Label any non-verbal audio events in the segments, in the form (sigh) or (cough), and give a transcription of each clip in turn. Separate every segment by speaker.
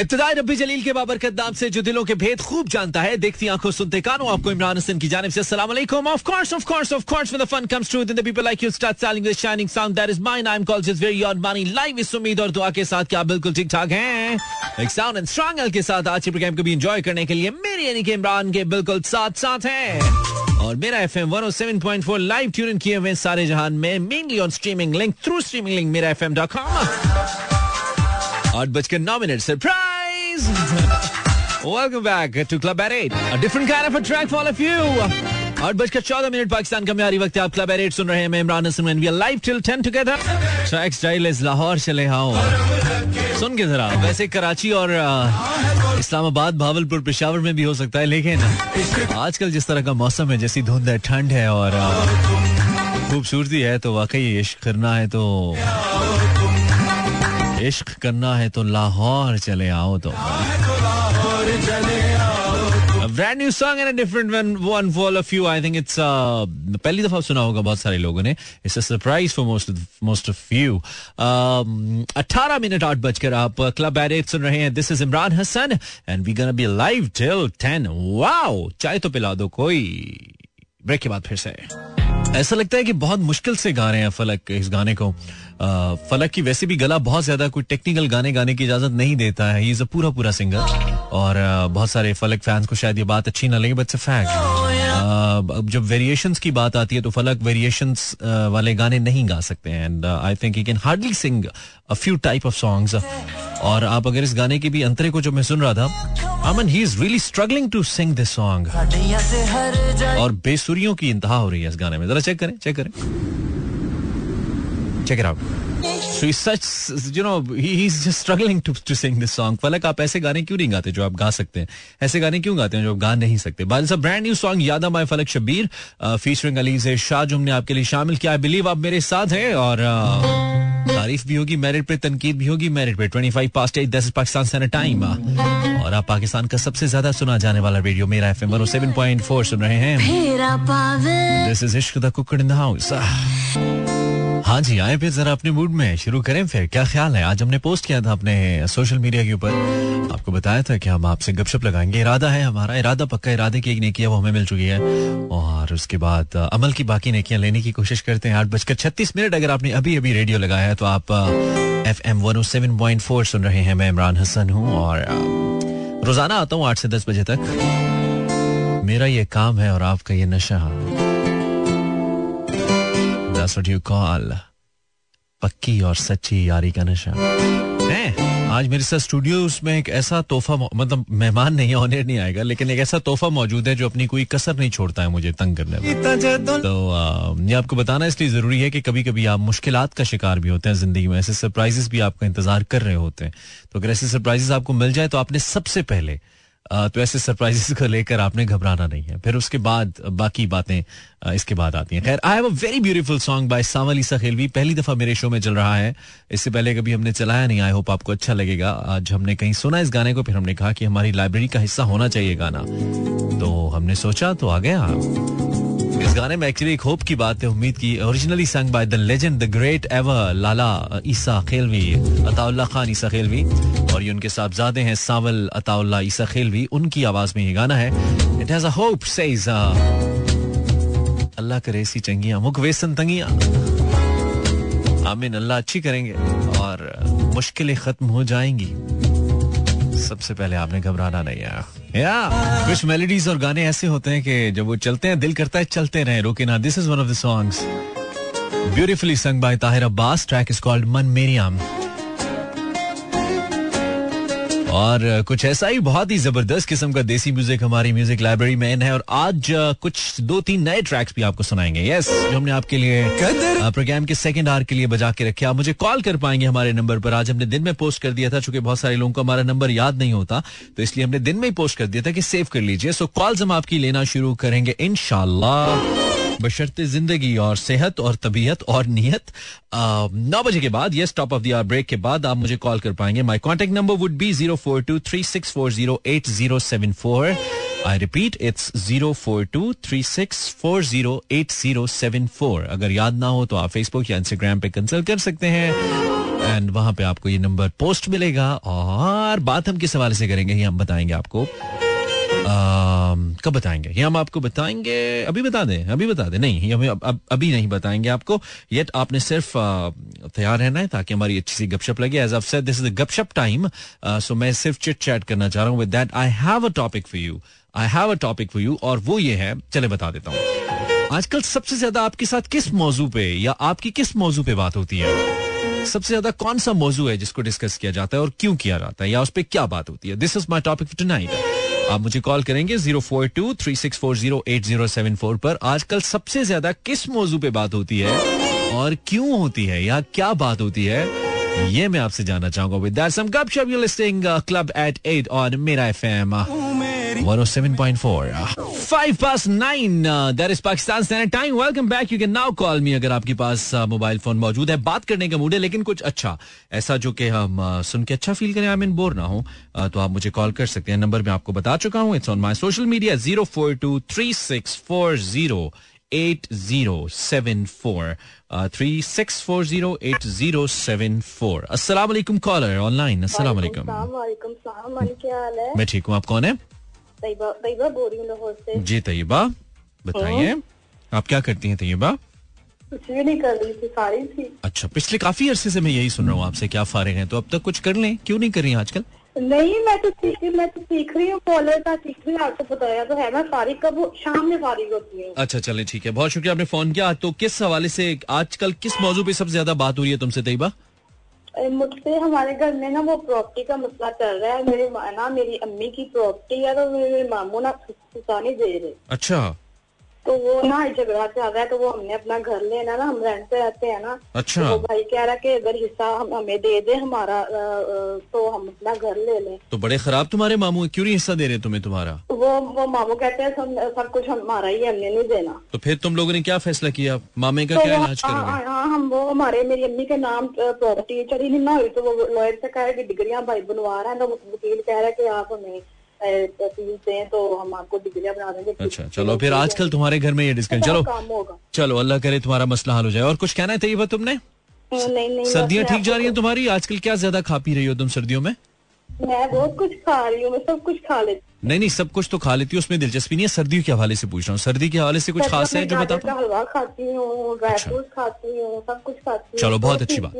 Speaker 1: इब्तदाई रब्बी जलील के बाबरकत नाम से जो दिलों के भेद खूब जानता है, देखती आँखों सुनते कानों, आपको इमरान हसन की जानिब से अस्सलाम of course of course of course when the fun comes true then the people like you start selling this shining sound that is mine I am called very on money live इस उम्मीद और दुआ के साथ क्या बिल्कुल ठीक ठाक हैं? एक साउंड एंड स्ट्रांग एल के साथ आज के प्रोग्राम को भी एंजॉय करने के लिए मेरे यानी कि इमरान के बिल्कुल साथ साथ हैं। और मेरा F M one seven point four live tune किए हुए सारे जहान में mainly on streaming link through streaming link मेरा एफ़ एम डॉट कॉम आठ बजकर नौ minute. Surprise Welcome back to Club at 8. A different kind of a track for all आठ बजकर चौदह मिनट पाकिस्तान का म्यारी वक्त आप क्लब एट सुन रहे हैं। मैं Imran Hasan we are live till 10 together track style is Lahore चले आओ। सुन के जरा। वैसे कराची और इस्लामाबाद भावलपुर पेशावर में भी हो सकता है, लेकिन आजकल जिस तरह का मौसम है, जैसी धुंध है, ठंड है और खूबसूरती है तो वाकई इश्क करना है तो इश्क करना है तो लाहौर चले आओ तो। Brand new song and different one one for of you I think it's पहली दफ़ा सुना होगा बहुत सारे लोगों ने। It's a surprise for most most of you अठारह मिनट आठ बजकर आप क्लब एट सुन रहे हैं। This is Imran Hasan and we gonna be live till ten wow चाय तो पिला दो कोई। ब्रेक के बाद फिर से। ऐसा लगता है कि बहुत मुश्किल से गा रहे हैं फलक इस गाने को। फलक की वैसे भी गला बहुत ज़्यादा कोई टेक्निकल गाने गाने की इजाज़त नहीं देता है। इज़ अ पूरा पूरा सिंगर और बहुत सारे फलक फैंस को शायद ये बात अच्छी ना लगे बट फैक्ट जब वेरिएशंस की बात आती है तो फलक वेरिएशंस वाले गाने नहीं गा सकते हैं। And I think you can hardly sing a few type of songs और आप अगर इस गाने के भी अंतरे को जो मैं सुन रहा था, Aman he is really struggling to sing this song और बेसुरियों की इंतहा हो रही है इस गाने में। जरा चेक करें चेक करें। Check it out so is such you know he is just struggling to to sing this song Falak आप ऐसे गाने क्यों नहीं गाते जो आप गा सकते हैं? ऐसे गाने क्यों गाते हैं जो आप गा नहीं सकते? बाद सब ब्रांड न्यू सॉन्ग यादा माय फलक शबीर फीचरिंग अली से शाह जो हमने आपके लिए शामिल किया। आई बिलीव आप मेरे साथ हैं और तारीफ़ भी होगी मेरिट पे तनकीद भी होगी मेरिट पे 25 पास्ट एट दस पाकिस्तान स्टैंडर्ड टाइम और आप पाकिस्तान का सबसे ज़्यादा सुना जाने वाला रेडियो मेरा एफएम 107.4 सुन रहे हैं। दिस इज़ इश्क द कुकड़ इन द हाउस हाँ जी, आए फिर जरा अपने मूड में। शुरू करें फिर। क्या ख्याल है? आज हमने पोस्ट किया था अपने सोशल मीडिया के ऊपर। आपको बताया था कि हम आपसे गपशप लगाएँगे। इरादा है हमारा। इरादा पक्का इरादे की एक नेकिया वो हमें मिल चुकी है। और उसके बाद अमल की बाकी नेकियाँ लेने की कोशिश करते हैं। आठ बजकर छत्तीस मिनट अगर आपने अभी अभी रेडियो लगाया है तो आप F M one seven point four सुन रहे हैं। मैं इमरान हसन हूँ और रोज़ाना आता हूँ आठ से दस बजे तक। मेरा ये काम है और आपका ये नशा। That's what you call पक्की और सच्ची यारी का नशा। है? आज मेरे साथ स्टूडियो में एक ऐसा तोहफा मतलब मेहमान नहीं ऑनर नहीं आएगा लेकिन एक ऐसा तोहफा मौजूद है जो अपनी कोई कसर नहीं छोड़ता है मुझे तंग करने में। तो आ, ये आपको बताना इसलिए ज़रूरी है कि कभी कभी आप मुश्किल का शिकार भी होते हैं ज़िंदगी में ऐसे सरप्राइजेस भी आपका इंतज़ार कर रहे होते हैं। तो अगर ऐसे सरप्राइजेस आपको मिल जाए तो आपने सबसे पहले तो ऐसे सरप्राइजेस को लेकर आपने घबराना नहीं है। फिर उसके बाद, बाकी बातें इसके बाद आती हैं। खैर I have a very beautiful song by सावली सखेलवी खेलवी पहली दफ़ा मेरे शो में चल रहा है। इससे पहले कभी हमने चलाया नहीं। आई होप आपको अच्छा लगेगा। आज हमने कहीं सुना इस गाने को, फिर हमने कहा कि हमारी लाइब्रेरी का हिस्सा होना चाहिए गाना। तो हमने सोचा तो आ गया इस गाने में एक्चुअली एक होप की बात है, उम्मीद की। Originally sung by the legend the great ever Lala Esakhelvi Attaullah Khan Esakhelvi और ये उनके साहबजादे हैं, सावल अताउल्ला ईसा खेलवी उनकी आवाज़ में ये गाना है। It has a hope says अल्लाह करे सी चंगियाँ, मुख वेसन तंगियाँ। आमीन, अल्लाह अच्छी करेंगे, और, मुश्किलें खत्म हो जाएँगी। सबसे पहले आपने घबराना नहीं है। या, कुछ मेलोडीज और गाने ऐसे होते हैं कि जब वो चलते हैं, दिल करता है, चलते रहे। रोके ना this is one of the songs beautifully sung by Tahir Abbas track is called मन मेरियाम और कुछ ऐसा ही बहुत ही ज़बरदस्त किस्म का देसी म्यूज़िक हमारी म्यूज़िक लाइब्रेरी में है और आज कुछ दो तीन नए ट्रैक्स भी आपको सुनाएँगे। यस जो हमने आपके लिए प्रोग्राम के सेकंड आवर के लिए बजा के रखे। आप मुझे कॉल कर पाएँगे हमारे नंबर पर। आज हमने दिन में पोस्ट कर दिया था चूँकि बहुत सारे लोगों को हमारा नंबर याद नहीं होता तो इसलिए हमने दिन में ही पोस्ट कर दिया था कि सेव कर लीजिए। सो कॉल्स हम आपकी लेना शुरू करेंगे इनशाला बशर्ते ज़िंदगी और सेहत और तबीयत और नीयत। नौ बजे के बाद ये स्टॉप ऑफ़ द ब्रेक के बाद आप मुझे कॉल कर पाएँगे। My contact number would be zero four two three six four zero eight zero seven four I repeat it's zero four two three six four zero eight zero seven four अगर याद ना हो तो आप Facebook या Instagram पे consult कर सकते हैं। एंड वहाँ पे आपको ये नंबर पोस्ट मिलेगा और बात हम किस हवाले से करेंगे, ये हम बताएँगे आपको। कब बताएँगे? ये हम आपको बताएँगे अभी बता दें अभी बता दें। नहीं हमें अब, अभी नहीं बताएँगे आपको। ये आपने सिर्फ़ तैयार रहना है ताकि हमारी अच्छी सी गपशप लगे। एज ऑफ़ दिस इज़ गपशप टाइम सो मैं सिर्फ़ चिट चैट करना चाह रहा हूँ। With that I have a topic for you I have a topic for you और वो ये है चले बता देता हूँ। आजकल सबसे ज़्यादा आपके साथ किस मौजू पे या आपकी किस मौजू पे बात होती है? सबसे ज़्यादा कौन सा मौजू है जिसको डिस्कस किया जाता है और क्यों किया जाता है या उस पर क्या बात होती है? This is my topic tonight आप मुझे कॉल करेंगे zero four two three six four zero eight zero seven four पर। आजकल सबसे ज़्यादा किस मौजू पे बात होती है और क्यों होती है या क्या बात होती है, ये मैं आपसे जानना चाहूँगा। विद सम गपशप you listening club eight eight on मेरा FM 107.4 5 past 9 uh, that is Pakistan standard time. Welcome back. You can now call अगर आपके पास मोबाइल uh, फ़ोन मौजूद है। बात करने का मूड है लेकिन कुछ अच्छा। ऐसा जो कि हम uh, सुन के अच्छा फील करें आई मीन बोर ना हो तो आप मुझे कॉल कर सकते हैं। नंबर मैं आपको बता चुका हूँ it's on my social media zero four two three six four zero eight zero seven four three six four zero eight zero seven four अस्सलाम कॉलर ऑनलाइन अस्सलाम मैं ठीक हूँ। आप कौन है?
Speaker 2: तैयबा तैयबा बोल रही हूँ लाहौर से।
Speaker 1: जी तैयबा बताइए। हाँ। आप क्या करती हैं तैयबा?
Speaker 2: कुछ भी नहीं कर रही थी फारिग थी।
Speaker 1: अच्छा पिछले काफ़ी अरसे से मैं यही सुन रहा हूँ आपसे क्या फारिग हैं तो अब तक कुछ कर लें? क्यों नहीं कर रही आजकल?
Speaker 2: नहीं मैं तो सीख मैं तो सीख रही हूँ कॉलेज का सीख रही हूँ आपको बताया तो है मैं फारिग कब शाम में फारिग होती हूँ।
Speaker 1: अच्छा चले ठीक है बहुत शुक्रिया आपने फ़ोन किया। तो किस हवाले से आजकल किस मौजू पे सबसे ज़्यादा बात हो रही है तुमसे तैयबा?
Speaker 2: मुझसे हमारे घर में ना वो प्रॉपर्टी का मसला चल रहा है। मेरे ना मेरी अम्मी की प्रॉपर्टी है तो मेरे मामू ना नहीं दे रहे
Speaker 1: अच्छा।
Speaker 2: तो वो ना झगड़ा चल रहा है तो वो हमने अपना घर लेना ना हम रेंट पे रहते हैं ना।
Speaker 1: अच्छा।
Speaker 2: तो भाई कह रहा कि अगर हिस्सा हम हमें दे दे हमारा तो हम अपना घर ले लें।
Speaker 1: तो बड़े खराब तुम्हारे मामू क्यों नहीं हिस्सा दे रहे तुम्हें तुम्हारा?
Speaker 2: वो वो मामू कहते हैं सब सब कुछ हमारा ही हमने नहीं देना।
Speaker 1: तो फिर तुम लोगों ने क्या फैसला किया? मामे का तो क्या इलाज करोगे
Speaker 2: हाँ, हाँ हम वो हमारे मेरी अम्मी के नाम प्रॉपर्टी चली नहीं ना हुई तो वो लॉयर से कह रहे की डिग्रियाँ भाई बनवा रहे हैं तो वकील कह रहे की आप हमें तो हम आपको डिग्रियाँ बना देंगे।
Speaker 1: अच्छा चलो फिर आजकल तुम्हारे घर में ये डिस्कशन चलो चलो अल्लाह करे तुम्हारा मसला हल हो जाए। और कुछ कहना है तुमने?
Speaker 2: नहीं नहीं
Speaker 1: सर्दियाँ ठीक जा रही है तुम्हारी? आजकल क्या ज़्यादा खा पी रही हो तुम सर्दियों में?
Speaker 2: मैं बहुत कुछ खा रही हूँ मैं सब कुछ खा लेती
Speaker 1: नहीं नहीं सब कुछ तो खा लेती हूँ उसमें दिलचस्पी नहीं है। सर्दियों के हवाले से पूछ रहा हूँ। सर्दी के हवाले से कुछ खास है जो बता
Speaker 2: हलवा खाती हूँ ड्राई खाती हूँ सब कुछ खाती हूँ
Speaker 1: चलो बहुत अच्छी बात।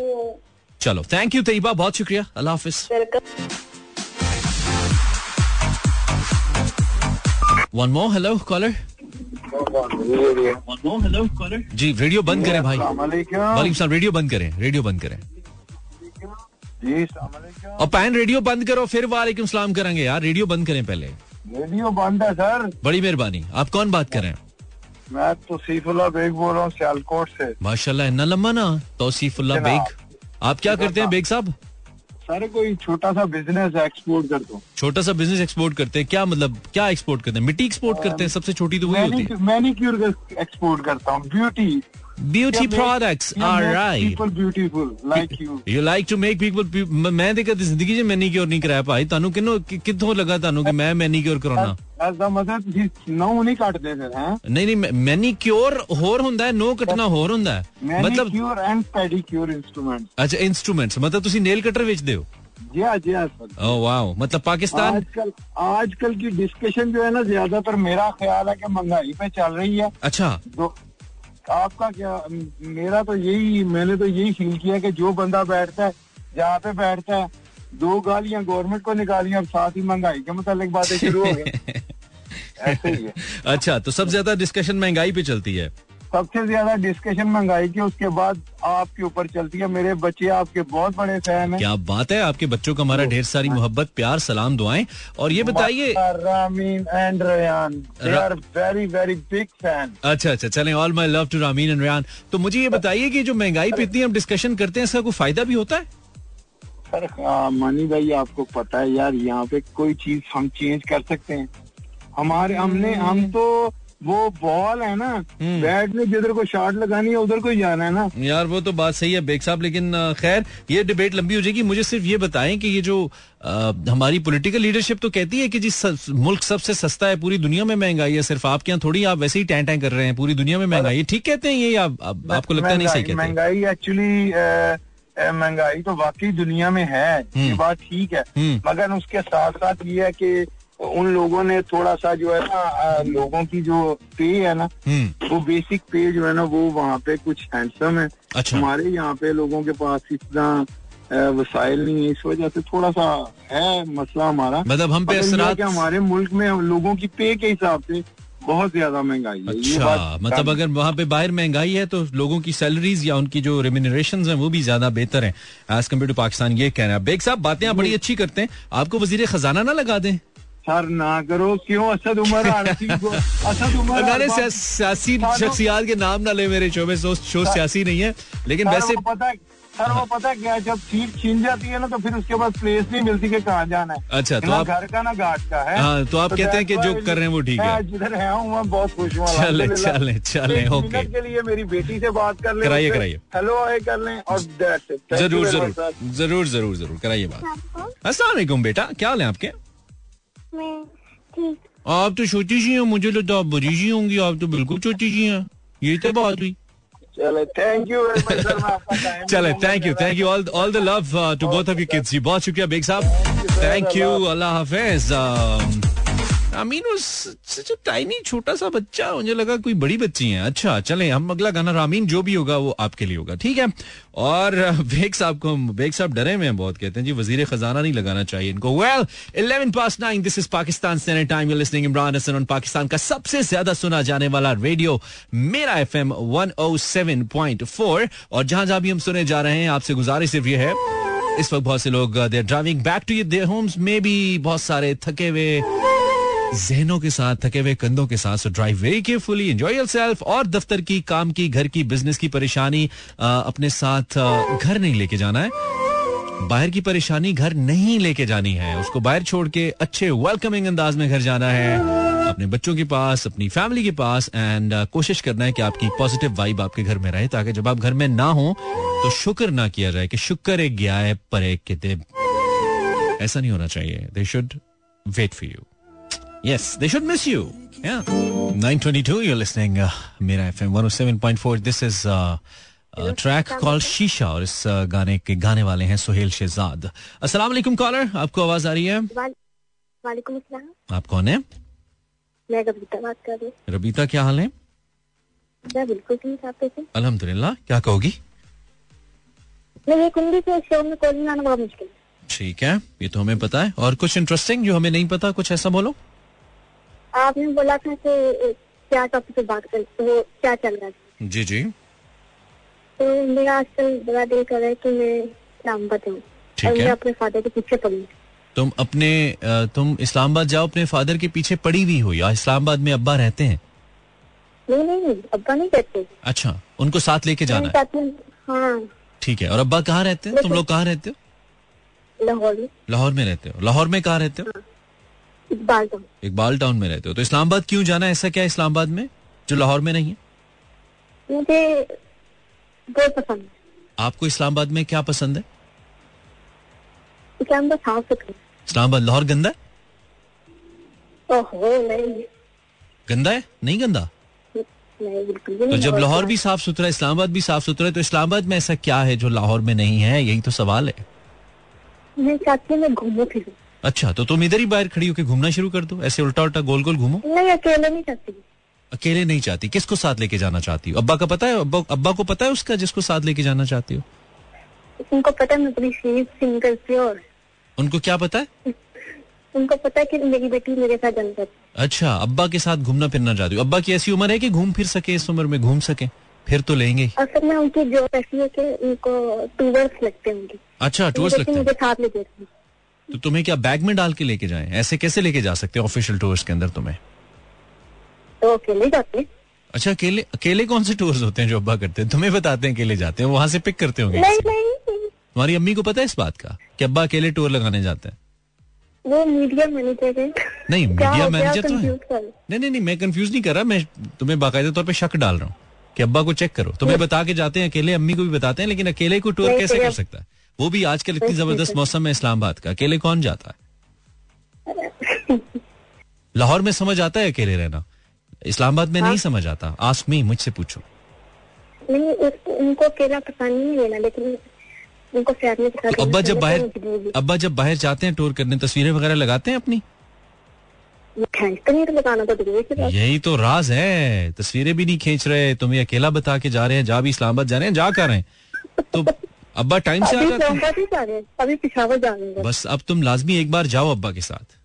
Speaker 1: चलो थैंक यू तयबा बहुत शुक्रिया। अल्लाह हाफिज। वन मोर हेलो कॉलर जी रेडियो बंद करें भाई। वालेकुम रेडियो बंद करें रेडियो बंद करें। और पैन रेडियो बंद करो फिर वालेकुम सलाम करेंगे यार रेडियो बंद करें पहले।
Speaker 3: रेडियो बंद है सर।
Speaker 1: बड़ी मेहरबानी। आप कौन बात कर रहे हैं?
Speaker 3: मैं तो सीफुल्ला बेग बोल रहा हूँ सियालकोट से।
Speaker 1: माशाल्लाह इतना लंबा ना तो सीफुल्ला बेग। आप क्या करते हैं बेग साहब?
Speaker 3: सारे कोई छोटा सा बिज़नेस एक्सपोर्ट कर दो।
Speaker 1: छोटा सा बिज़नेस एक्सपोर्ट करते हैं? क्या मतलब क्या एक्सपोर्ट करते हैं? मिट्टी एक्सपोर्ट करते हैं? सबसे छोटी तो वही होती है।
Speaker 3: मैनीक्योर एक्सपोर्ट करता हूँ। Beauty
Speaker 1: Beauty yeah, products yeah, are right.
Speaker 3: People beautiful like you.
Speaker 1: You like to make people. मैं देखा तो ज़िंदगी में मैनीक्योर नहीं कराया पाई तानू किन्नो कितों लगा तानू कि मैं मैनीक्योर कराना? ਕਰਾਉਣਾ
Speaker 3: ਐਸਾ ਮਤਲਬ ਤੁਸੀਂ ਨੋ ਨਹੀਂ ਕੱਟਦੇ ਫਿਰ ਹੈ
Speaker 1: ਨਹੀਂ ਨਹੀਂ ਮੈਨੀਕਿਉਰ ਹੋਰ ਹੁੰਦਾ ਹੈ ਨੋ ਕੱਟਣਾ ਹੋਰ ਹੁੰਦਾ ਹੈ
Speaker 3: ਮਤਲਬ ਮੈਨੀਕਿਉਰ ਐਂਡ ਪੈਡੀਕਿਉਰ ਇਨਸਟਰੂਮੈਂਟਸ
Speaker 1: ਅੱਛਾ ਇਨਸਟਰੂਮੈਂਟਸ ਮਤਲਬ ਤੁਸੀਂ ਨੇਲ कटर बेचते हो
Speaker 3: जी हाँ जी हाँ
Speaker 1: ओह वाह मतलब पाकिस्तान
Speaker 3: आजकल आजकल की डिस्कशन जो है ना ज्यादातर मेरा ख्याल है कि महंगाई पे चल रही है
Speaker 1: अच्छा
Speaker 3: तो आपका क्या मेरा तो यही मैंने तो यही फील किया कि जो बंदा बैठता है जहाँ पे बैठता है दो गालियाँ गवर्नमेंट को निकालियाँ और साथ ही महँगाई के मतलब बातें शुरू हो गई। (laughs) ऐसे ही है।
Speaker 1: अच्छा तो सबसे ज़्यादा डिस्कशन महँगाई पे चलती है।
Speaker 3: सबसे ज़्यादा डिस्कशन महँगाई की उसके बाद आपके ऊपर चलती है। मेरे बच्चे आपके बहुत बड़े फ़ैन हैं।
Speaker 1: क्या बात है आपके बच्चों का हमारा ढेर सारी मोहब्बत प्यार सलाम दुआएँ। और ये बताइए
Speaker 3: Rameen and Rayan very very big fan
Speaker 1: अच्छा अच्छा चले all my love to Rameen and Rayan तो मुझे ये बताइए कि जो महँगाई पे इतनी हम डिस्कशन करते हैं इसका कोई फ़ायदा भी होता है?
Speaker 3: सर मानी भाई आपको पता है यार यहाँ पे कोई चीज़ हम चेंज कर सकते हैं। हमारे हमने हम तो वो बॉल है ना हम्म। बैट में जिधर को शॉट लगानी है उधर को ही जाना है ना।
Speaker 1: यार वो तो बात सही है बेग साहब लेकिन खैर ये डिबेट लंबी हो जाएगी। मुझे सिर्फ़ ये बताएँ कि ये जो आ, हमारी पॉलिटिकल लीडरशिप तो कहती है कि जिस मुल्क सबसे सस्ता है पूरी दुनिया में महँगाई है सिर्फ़ आपके यहाँ थोड़ी आप वैसे ही टैं टैं कर रहे हैं पूरी दुनिया में महँगाई ठीक कहते हैं ये आप, आपको लगता नहीं सही कहते
Speaker 3: महँगाई एक्चुअली महँगाई तो वाकई दुनिया में है ये
Speaker 1: हम्म।
Speaker 3: बात ठीक है।
Speaker 1: हम्म।
Speaker 3: मगर उसके साथ साथ ये है कि उन लोगों ने थोड़ा सा जो है ना लोगों की जो पे है ना
Speaker 1: हम्म।
Speaker 3: वो बेसिक पे जो है ना वो वहाँ पे कुछ हैंडसम है।
Speaker 1: अच्छा।
Speaker 3: हमारे यहाँ पे लोगों के पास इतना वसाइल नहीं है इस वजह से थोड़ा सा है मसला हमारा।
Speaker 1: मतलब हम पे
Speaker 3: हमारे मुल्क में लोगों की पे के हिसाब से बहुत ज़्यादा महँगाई है।
Speaker 1: अच्छा मतलब अगर वहाँ पे बाहर महँगाई है तो लोगों की सैलरीज या उनकी जो रेमिनरेशन है वो भी ज़्यादा बेहतर है। एज कंपेयर टू पाकिस्तान ये कहना है। बेग साहब बातें आप बड़ी अच्छी करते हैं। आपको वज़ीर खजाना ना लगा दें।
Speaker 3: सर ना करो। क्यों? असद उमर को असद उमर
Speaker 1: सियासी शख्सियात के नाम ना ले मेरे शो में शो शो सियासी नहीं है। लेकिन वैसे
Speaker 3: पता है सर वो पता है क्या जब सीट छीन जाती है ना तो फिर उसके बाद प्लेस नहीं मिलती कि कहाँ जाना है।
Speaker 1: अच्छा, तो आप-
Speaker 3: घर का ना घाट का है।
Speaker 1: हाँ, तो आप तो कहते हैं कि जो कर रहे हैं वो ठीक है।
Speaker 3: जिधर है हूँ मैं बहुत खुश हूँ।
Speaker 1: चले, चले, चले, ओके।
Speaker 3: के लिए मेरी बेटी से बात कर ले
Speaker 1: कराइए, कराइए।
Speaker 3: हेलो आए कर लें और
Speaker 1: ज़रूर ज़रूर ज़रूर ज़रूर ज़रूर कराइए बात। अस्सलाम बेटा क्या हाल है आपके? आप तो छोटी सी हैं मुझे लगता आप बड़ी सी होंगी आप तो बिल्कुल छोटी सी हैं। ये तो बात हुई।
Speaker 3: चले thank you very much sir मैं आपका time.
Speaker 1: चले
Speaker 3: दूँगा
Speaker 1: थैंक यू
Speaker 3: जरा।
Speaker 1: Thank you all all the love to both of you kids जी बहुत शुक्रिया बेग साहब. थैंक यू अल्लाह हाफिज. अमीन सच टाइनी छोटा सा बच्चा, मुझे लगा कोई बड़ी बच्ची है। अच्छा चले, हम अगला गाना रामीन जो भी होगा, वो आपके लिए होगा, ठीक है? और (laughs) बेग साहब को बेग साहब डरे में बहुत कहते हैं, जी, वज़ीर खजाना नहीं लगाना चाहिए इनको। Well 11 past nine this is Pakistan time you listening Imran Hasan on Pakistan का सबसे ज़्यादा सुना जाने वाला रेडियो मेरा एफएम 107.4 और जहाँ जहाँ भी हम सुने जा रहे हैं, आपसे गुजारिश सिर्फ़ ये है, इस वक्त बहुत से लोग they driving back to their homes में भी बहुत सारे थके हुए जहनों के साथ थके हुए कंधों के साथ so drive very carefully enjoy yourself और दफ्तर की काम की घर की बिज़नेस की परेशानी अपने साथ घर नहीं लेके जाना है। बाहर की परेशानी घर नहीं लेके जानी है। उसको बाहर छोड़ के अच्छे वेलकमिंग अंदाज में घर जाना है। अपने बच्चों के पास अपनी फैमिली के पास एंड uh, कोशिश करना है कि आपकी पॉजिटिव वाइब आपके घर में रहे ताकि जब आप घर में ना हो तो शुक्र ना किया जाए कि शुक्र एक गया है पर एक के दे ऐसा नहीं होना चाहिए। They should wait for you Yes, they should miss you. Yeah. 922, you're listening. Uh, Mira FM 107.4. This is uh, a track called Shisha और इस uh, गाने के गाने वाले हैं सुहेल शहजाद अस्सलाम वालेकुम कॉलर आपको आवाज़ आ रही है?
Speaker 4: वाल- वालेकुम अस्सलाम।
Speaker 1: आप कौन है?
Speaker 4: मैं कविता बात कर रही हूँ।
Speaker 1: रबीता क्या हाल है?
Speaker 4: मैं बिल्कुल ठीक आप कैसे
Speaker 1: अल्हम्दुलिल्लाह क्या कहोगी?
Speaker 4: मैं कुंडी के शो में कॉलिंग आना बहुत मुश्किल
Speaker 1: ठीक है ये तो हमें पता है। और कुछ इंटरेस्टिंग जो हमें नहीं पता कुछ ऐसा बोलो।
Speaker 4: आपने बोला था कि क्या टॉपिक पे बात कर वो क्या चल रहा है?
Speaker 1: जी जी।
Speaker 4: तो मेरा आजकल बड़ा दिल कर रहा है कि मैं इस्लामाबाद
Speaker 1: ठीक
Speaker 4: और मैं अपने फादर के पीछे पड़ी
Speaker 1: तुम अपने तुम इस्लामाबाद जाओ अपने फादर के पीछे पड़ी हुई हो या इस्लामाबाद में अब्बा रहते हैं?
Speaker 4: नहीं नहीं अब्बा नहीं कहते
Speaker 1: अच्छा उनको साथ लेके जाना है?
Speaker 4: हाँ।
Speaker 1: ठीक है और अब्बा कहाँ रहते हैं? तुम लोग कहाँ रहते हो?
Speaker 4: लाहौर में।
Speaker 1: लाहौर में रहते हो। लाहौर में कहाँ रहते हो।
Speaker 4: इकबाल जाऊँ
Speaker 1: इकबाल टाउन में रहते हो। तो इस्लामाबाद क्यों जाना ऐसा क्या है इस्लामाबाद में जो लाहौर में नहीं है?
Speaker 4: मुझे बहुत पसंद है।
Speaker 1: आपको इस्लामाबाद में क्या पसंद है?
Speaker 4: इस्लामाबाद साफ़ सुथरा
Speaker 1: इस्लामाबाद लाहौर गंदा है?
Speaker 4: नहीं।
Speaker 1: गंदा है? नहीं गंदा? तो जब लाहौर भी साफ़ सुथरा है इस्लामाबाद भी साफ़ सुथरा है तो इस्लामाबाद में ऐसा क्या है जो लाहौर में नहीं है? यही तो सवाल है।
Speaker 4: मैं चाहती हूँ मैं घूमू फिरूँ।
Speaker 1: अच्छा तो तुम इधर ही बाहर खड़ी होकर घूमना शुरू कर दो। ऐसे उल्टा उल्टा गोल गोल घूमो।
Speaker 4: नहीं अकेले नहीं चाहती
Speaker 1: अकेले नहीं चाहती किसको साथ लेके जाना चाहती हो? अब्बा का पता है? अब्बा अब्बा को पता है उसका जिसको साथ लेके जाना चाहती हो?
Speaker 4: उनको पता है मैं बड़ी प्योर
Speaker 1: उनको क्या पता है?
Speaker 4: उनको पता है कि मेरी बेटी मेरे साथ जन्म जाती
Speaker 1: अच्छा अब्बा के साथ घूमना फिरना चाहती हो। अब्बा की ऐसी उम्र है कि घूम फिर सके इस उम्र में घूम सके। फिर तो लेंगे।
Speaker 4: असल में उनकी ऐसी है कि उनको टूवर्स लगते हैं उनकी।
Speaker 1: अच्छा टूर्स लगते हैं।
Speaker 4: है।
Speaker 1: तो तुम्हें क्या बैग में डाल के लेके जाए? ऐसे कैसे लेके जा सकते हैं ऑफिशियल टूर्स के अंदर तुम्हें?
Speaker 4: तो अकेले जाते
Speaker 1: अच्छा अकेले अकेले कौन से टूर्स होते हैं जो अब्बा करते हैं? तुम्हें बताते हैं अकेले जाते हैं वहाँ से पिक करते होंगे
Speaker 4: नहीं नहीं।
Speaker 1: तुम्हारी अम्मी को पता है इस बात का कि अब्बा अकेले टूर लगाने जाते हैं?
Speaker 4: वो मीडिया मैनेजर है।
Speaker 1: नहीं मीडिया मैनेजर तो है। नहीं नहीं नहीं मैं कंफ्यूज नहीं कर रहा मैं तुम्हें बाकायदा तौर पे शक डाल रहा हूँ कि अब्बा को चेक करो। तुम्हें बता के जाते हैं अकेले अम्मी को भी बताते हैं लेकिन अकेले को टूर कैसे
Speaker 4: तो
Speaker 1: कर सकता है? वो भी आजकल इतनी ज़बरदस्त मौसम है इस्लामाबाद का। अकेले कौन जाता है? लाहौर में समझ आता है अकेले रहना? इस्लामाबाद में नहीं समझ आता? आस्क मी मुझसे पूछो।
Speaker 4: नहीं उनको अकेला पसंद नहीं लेना लेकिन उनको
Speaker 1: तो अब्बा जब बाहर
Speaker 4: तो।
Speaker 1: अब्बा जब बाहर जाते हैं टूर करने तस्वीरें वगैरह लगाते हैं अपनी?
Speaker 4: तो तो
Speaker 1: यही तो राज है। तस्वीरें भी नहीं खींच रहे तुम्हें अकेला बता के जा रहे हैं जा भी इस्लामाबाद जा रहे हैं जा कर रहे हैं? तो अब्बा टाइम से आ
Speaker 4: अभी
Speaker 1: जाते
Speaker 4: अभी पिशावर जा
Speaker 1: बस अब तुम लाजमी एक बार जाओ अब्बा के साथ।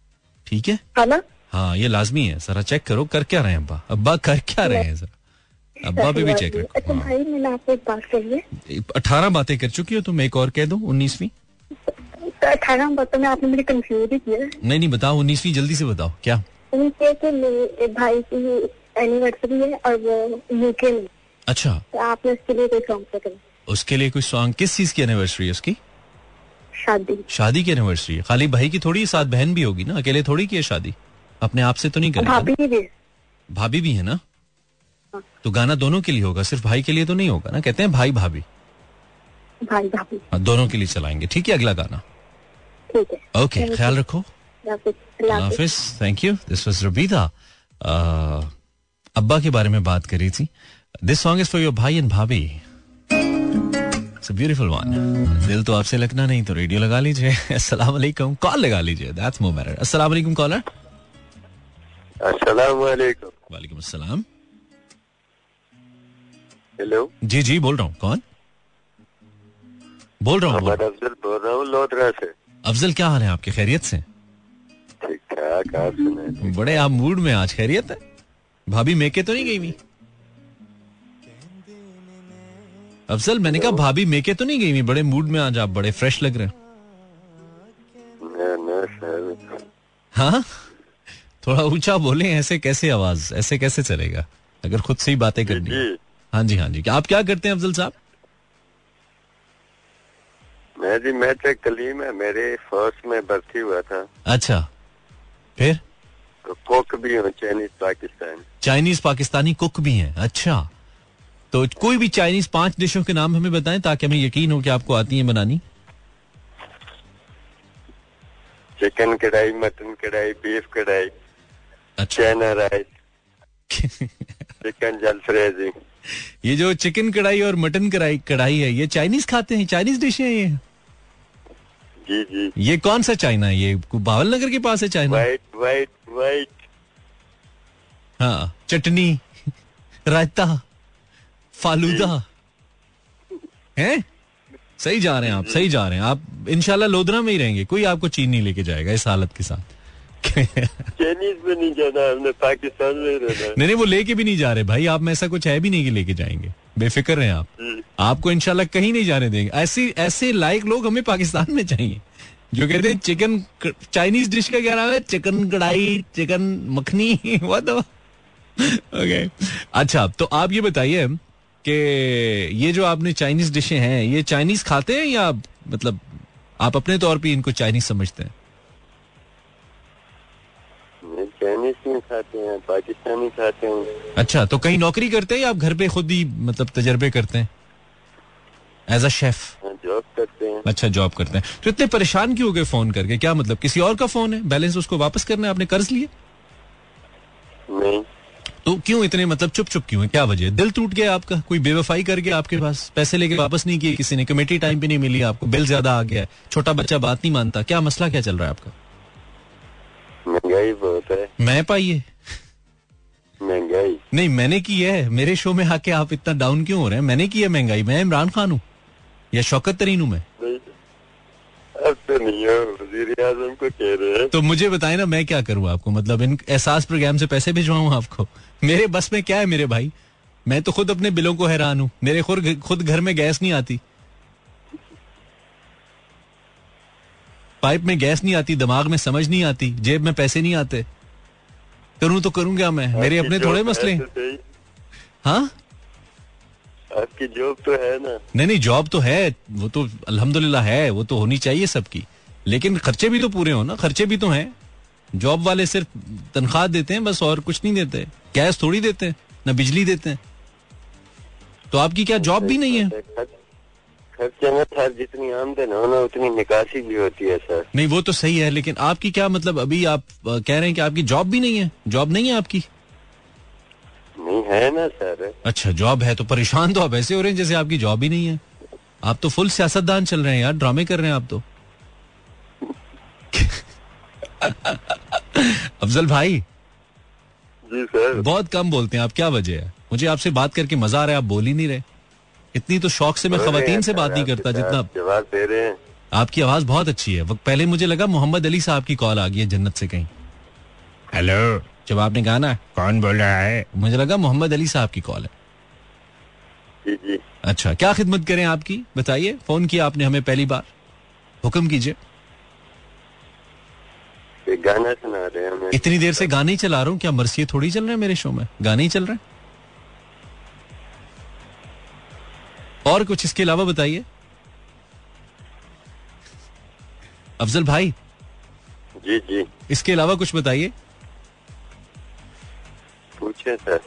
Speaker 1: ठीक है?
Speaker 4: है
Speaker 1: हाँ ये लाजमी है। जरा चेक करो कर क्या रहे हैं अब्बा? अब्बा कर क्या रहे हैं जरा? अब्बा पे भी चेक
Speaker 4: अच्छा
Speaker 1: रखो हाँ।
Speaker 4: भाई मैंने आपको एक बात कही है
Speaker 1: अठारह बातें कर चुकी हो तुम एक और कह दो उन्नीसवीं।
Speaker 4: तो अठारह बातों में आपने मुझे कंफ्यूज ही किया।
Speaker 1: नहीं नहीं बताओ उन्नीसवीं जल्दी से बताओ क्या?
Speaker 4: उनके मेरे भाई की एनिवर्सरी है और वो यूके में।
Speaker 1: अच्छा।
Speaker 4: तो आपने उसके लिए कोई सॉन्ग
Speaker 1: उसके लिए कोई सॉन्ग किस चीज़ की एनिवर्सरी है उसकी?
Speaker 4: शादी।
Speaker 1: शादी की एनिवर्सरी है। खाली भाई की थोड़ी साथ बहन भी होगी ना? अकेले थोड़ी की है शादी? अपने आप से तो नहीं करेगा
Speaker 4: भाभी भी है।
Speaker 1: भाभी भी है ना? तो गाना दोनों के लिए होगा सिर्फ़ भाई के लिए तो नहीं होगा ना? कहते हैं भाई भाभी।
Speaker 4: भाई भाभी।
Speaker 1: हाँ, दोनों के लिए चलाएँगे। ठीक है अगला गाना।
Speaker 4: ठीक है।
Speaker 1: ओके ख्याल रखो।
Speaker 4: हाफिज।
Speaker 1: Thank you this was Rabida अब्बा के बारे में बात करी थी। This song is for your भाई एंड भाभी। इट्स ब्यूटीफुल वन दिल तो आपसे लगना नहीं तो रेडियो लगा लीजिए। (laughs) अस्सलाम वालेकुम। कॉल लगा लीजिए। दैट्स मोर मैटर अस्सलाम वालेकुम कॉलर
Speaker 5: अस्सलाम वालेकुम।
Speaker 1: वालेकुम अस्सलाम।
Speaker 5: हेलो
Speaker 1: जी जी बोल रहा हूँ। कौन? बोल रहा हूँ
Speaker 5: अफजल बोल रहा हूँ लोधरा से।
Speaker 1: अफजल क्या हाल है आपके? खैरियत से?
Speaker 5: ठीक ठाक आप सुनाए
Speaker 1: बड़े आप मूड में आज। खैरियत है? भाभी मेके तो नहीं गई हुई? अफजल मैंने कहा भाभी मेके तो नहीं गई बड़े मूड में आज आप बड़े फ्रेश लग रहे हैं। हाँ? थोड़ा ऊँचा बोले ऐसे कैसे आवाज़? ऐसे कैसे चलेगा? अगर खुद से ही बातें करनी है।
Speaker 5: जी।
Speaker 1: हाँ। जी हाँ जी। आप क्या करते हैं अफजल साहब?
Speaker 5: मैं जी मैट्रिक कलीम है। मेरे फ़र्स्ट में भर्ती हुआ था।
Speaker 1: अच्छा। फिर?
Speaker 5: तो कुक भी हूँ Chinese Pakistan
Speaker 1: Chinese Pakistani cook भी हैं। अच्छा। तो कोई भी चाइनीज़ पाँच डिशों के नाम हमें बताएँ ताकि हमें यकीन हो कि आपको आती है बनानी।
Speaker 5: चिकन कढ़ाई मटन कढ़ाई बीफ कढ़ाई
Speaker 1: अच्छा।
Speaker 5: चाइना राइस चिकन जलफ्रेजी
Speaker 1: ये जो चिकन कढ़ाई और मटन कढ़ाई कढ़ाई है ये चाइनीज़ खाते हैं? चाइनीज़ डिश है ये?
Speaker 5: जी जी।
Speaker 1: ये कौन सा चाइना है? ये बावल नगर के पास है चाइना
Speaker 5: वाइट वाइट वाइट
Speaker 1: हाँ चटनी (laughs) रायता। फालूदा। (laughs) हैं? सही जा रहे हैं आप सही जा रहे हैं। आप इनशाला लोधरा में ही रहेंगे। कोई आपको चीन नहीं लेके जाएगा इस हालत के साथ।
Speaker 5: चाइनीज़ में नहीं जाना हमने पाकिस्तान में रहना
Speaker 1: नहीं नहीं वो लेके भी नहीं जा रहे। भाई आप में ऐसा कुछ है भी नहीं कि लेके जाएँगे। बेफिक्र हैं आप। आपको इनशाला कहीं नहीं जाने देंगे। ऐसी ऐसे लायक लोग हमें पाकिस्तान में चाहिए। जो कहते हैं चिकन चाइनीज़ डिश का क्या नाम है? चिकन कढ़ाई चिकन मखनी (laughs) the- ओके अच्छा तो आप ये बताइए कि ये जो आपने चाइनीज़ डिशें हैं ये चाइनीज़ खाते हैं या मतलब आप अपने तौर पे इनको चाइनीज़ समझते हैं?
Speaker 5: चाइनीज़ नहीं खाते हैं पाकिस्तानी खाते हैं।
Speaker 1: अच्छा तो कहीं नौकरी करते हैं या आप घर पे खुद ही मतलब तजर्बे करते हैं? एज अ शेफ
Speaker 5: जॉब करते हैं।
Speaker 1: अच्छा जॉब करते हैं। तो इतने परेशान क्यों हो गए फ़ोन करके? क्या मतलब किसी और का फ़ोन है? बैलेंस उसको वापस करना है? आपने कर्ज लिए?
Speaker 5: नहीं।
Speaker 1: तो क्यों इतने मतलब चुप चुप क्यों है? क्या वजह दिल टूट गया आपका? कोई बेवफाई कर गया आपके पास? पैसे लेके वापस नहीं किए किसी ने? कमेटी टाइम पे नहीं मिली आपको? बिल ज़्यादा आ गया छोटा बच्चा बात नहीं मानता। क्या मसला क्या चल रहा है आपका?
Speaker 5: महँगाई बहुत है।
Speaker 1: मैं पाइए।
Speaker 5: महँगाई।
Speaker 1: नहीं मैंने की है। मेरे शो में आके आप इतना डाउन क्यों हो रहे हैं? मैंने की है महँगाई। मैं इमरान खान हूँ। या शौकत तरीन हूँ मैं?
Speaker 5: तो नहीं है वज़ीर आज़म को कह रहे हैं।
Speaker 1: तो मुझे बताए ना मैं क्या करूँ आपको? मतलब इन एहसास प्रोग्राम से पैसे भिजवाऊं आपको? मेरे बस में क्या है मेरे भाई? मैं तो खुद अपने बिलों को हैरान हूँ। मेरे खुद खुद घर में गैस नहीं आती। पाइप में गैस नहीं आती दिमाग में समझ नहीं आती जेब में पैसे नहीं आते। करूँ तो करूँ क्या मैं? मेरे अपने थोड़े मसले हैं।
Speaker 5: तो आपकी जॉब तो है ना।
Speaker 1: नहीं नहीं जॉब तो है वो तो अल्हम्दुलिल्लाह है वो तो होनी चाहिए सबकी। लेकिन खर्चे भी तो पूरे हो ना खर्चे भी तो हैं। जॉब वाले सिर्फ़ तनख्वाह देते हैं बस और कुछ नहीं देते। गैस थोड़ी देते हैं ना बिजली देते हैं। तो आपकी क्या जॉब भी नहीं है?
Speaker 5: खर्चे में सर जितनी आमदन हो ना उतनी निकासी भी होती है सर।
Speaker 1: नहीं वो तो सही है लेकिन आपकी क्या मतलब अभी आप कह रहे हैं कि आपकी जॉब भी नहीं है? जॉब नहीं है आपकी?
Speaker 5: नहीं है ना सर?
Speaker 1: अच्छा जॉब है तो परेशान तो आप ऐसे हो रहे हैं जैसे आपकी जॉब ही नहीं है। आप तो फुल सियासतदान चल रहे हैं यार ड्रामे कर रहे हैं आप तो। (laughs) अफजल भाई।
Speaker 5: जी सर।
Speaker 1: बहुत कम बोलते हैं आप क्या वजह है? मुझे आपसे बात करके मज़ा आ रहा है आप बोल ही नहीं रहे। इतनी तो शौक से मैं खवतीन से बात नहीं करता जितना
Speaker 5: जवाब दे रहे हैं।
Speaker 1: आपकी आवाज़ बहुत अच्छी है। पहले मुझे लगा मोहम्मद अली साहब की कॉल आ गई है जन्नत से कहीं। हेलो जब आपने कहा ना कौन बोल रहा है? मुझे लगा मोहम्मद अली साहब की कॉल है।
Speaker 5: जी जी।
Speaker 1: अच्छा क्या खिदमत करें आपकी? बताइए फ़ोन किया आपने हमें पहली बार? हुक्म कीजिए।
Speaker 5: गाना सुना रहे हैं
Speaker 1: इतनी देर से गाने ही चला रहा हूँ क्या मरसिए थोड़ी चल रहे हैं मेरे शो में? गाने ही चल रहे हैं। और कुछ इसके अलावा बताइए। अफजल भाई।
Speaker 5: जी जी।
Speaker 1: इसके अलावा कुछ बताइए।
Speaker 5: पूछे
Speaker 1: sir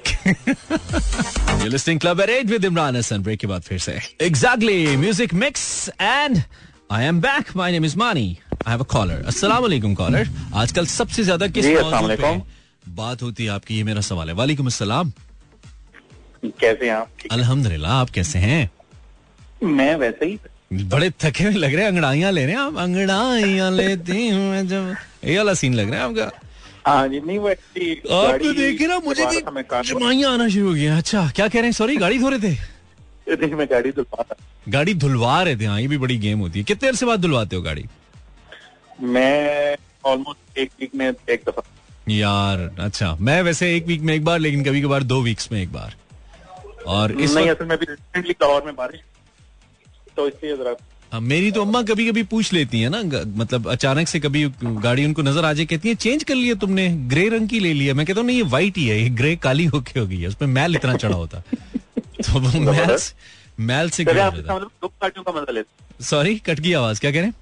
Speaker 1: (laughs) Club at 8 with Imran Hassan. Break के बाद फिर से. Exactly. Music mix and I am back. My name is Mani. I have a caller. Assalamu alaikum caller. आजकल सबसे ज़्यादा किस
Speaker 6: अस्सलाम वालेकुम।
Speaker 1: बात होती है आपकी ये मेरा सवाल है वालेकुम अस्सलाम
Speaker 6: कैसे हैं आप
Speaker 1: अल्हम्दुलिल्लाह आप कैसे हैं
Speaker 6: मैं वैसे ही
Speaker 1: बड़े थके हुए लग रहे हैं अंगड़ाइयाँ ले रहे हैं आप अंगड़ाइयाँ लेती हूँ जब ये वाला सीन लग रहा है आपका
Speaker 6: हाँ जी नहीं वो
Speaker 1: आप तो देखे ना मुझे भी आना शुरू हो गया अच्छा क्या कह रहे हैं? सॉरी गाड़ी धो रहे थे?
Speaker 6: मैं गाड़ी धुलवा
Speaker 1: गाड़ी धुलवा रहे थे हाँ ये भी बड़ी गेम होती है। कितने देर से बाद धुलवाते हो गाड़ी?
Speaker 6: मैं ऑलमोस्ट एक वीक में एक दफ़ा।
Speaker 1: यार अच्छा मैं वैसे एक वीक में एक बार लेकिन कभी कभार दो वीक्स में एक बार। और इस
Speaker 6: नहीं असल में अभी रिसेंटली लाहौर में बारिश तो इसलिए जरा
Speaker 1: मेरी तो अम्मा कभी कभी पूछ लेती है ना मतलब अचानक से कभी गाड़ी उनको नज़र आ जाए कहती है चेंज कर लिया तुमने ग्रे रंग की ले लिया। मैं कहता हूँ नहीं ये व्हाइट ही है ये ग्रे काली होके हो गई है उसमें मैल इतना चढ़ा होता। (laughs) तो वो मैल मैल से हो जाता।
Speaker 6: मतलब
Speaker 1: सॉरी कट गई आवाज़ क्या कह रहे हैं?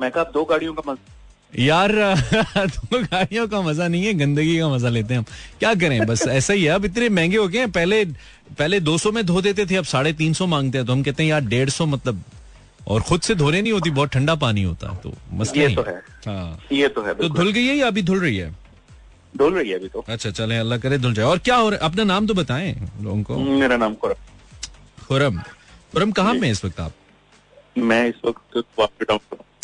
Speaker 6: मैं कहा दो गाड़ियों का मज़ा
Speaker 1: यार (laughs) दो गाड़ियों का मज़ा नहीं है गंदगी का मज़ा लेते हैं हम। क्या करें बस (laughs) ऐसा ही है अब इतने महँगे हो गए हैं पहले पहले 200 में धो देते थे अब साढ़े तीन सौ मांगते हैं तो हम कहते हैं यार डेढ़ सौ मतलब और खुद से धोने नहीं होती बहुत ठंडा पानी होता है तो मसला
Speaker 6: ये तो है।
Speaker 1: हाँ।
Speaker 6: ये तो है
Speaker 1: तो धुल गई है या अभी धुल रही है?
Speaker 6: धुल रही है अभी तो।
Speaker 1: अच्छा चले अल्लाह करे धुल जाए। और क्या हो रहा है? अपना नाम तो बताएँ लोगों को।
Speaker 6: मेरा नाम को
Speaker 1: खुरम। खुरम कहाँ में इस वक्त आप?
Speaker 6: मैं इस वक्त टाउन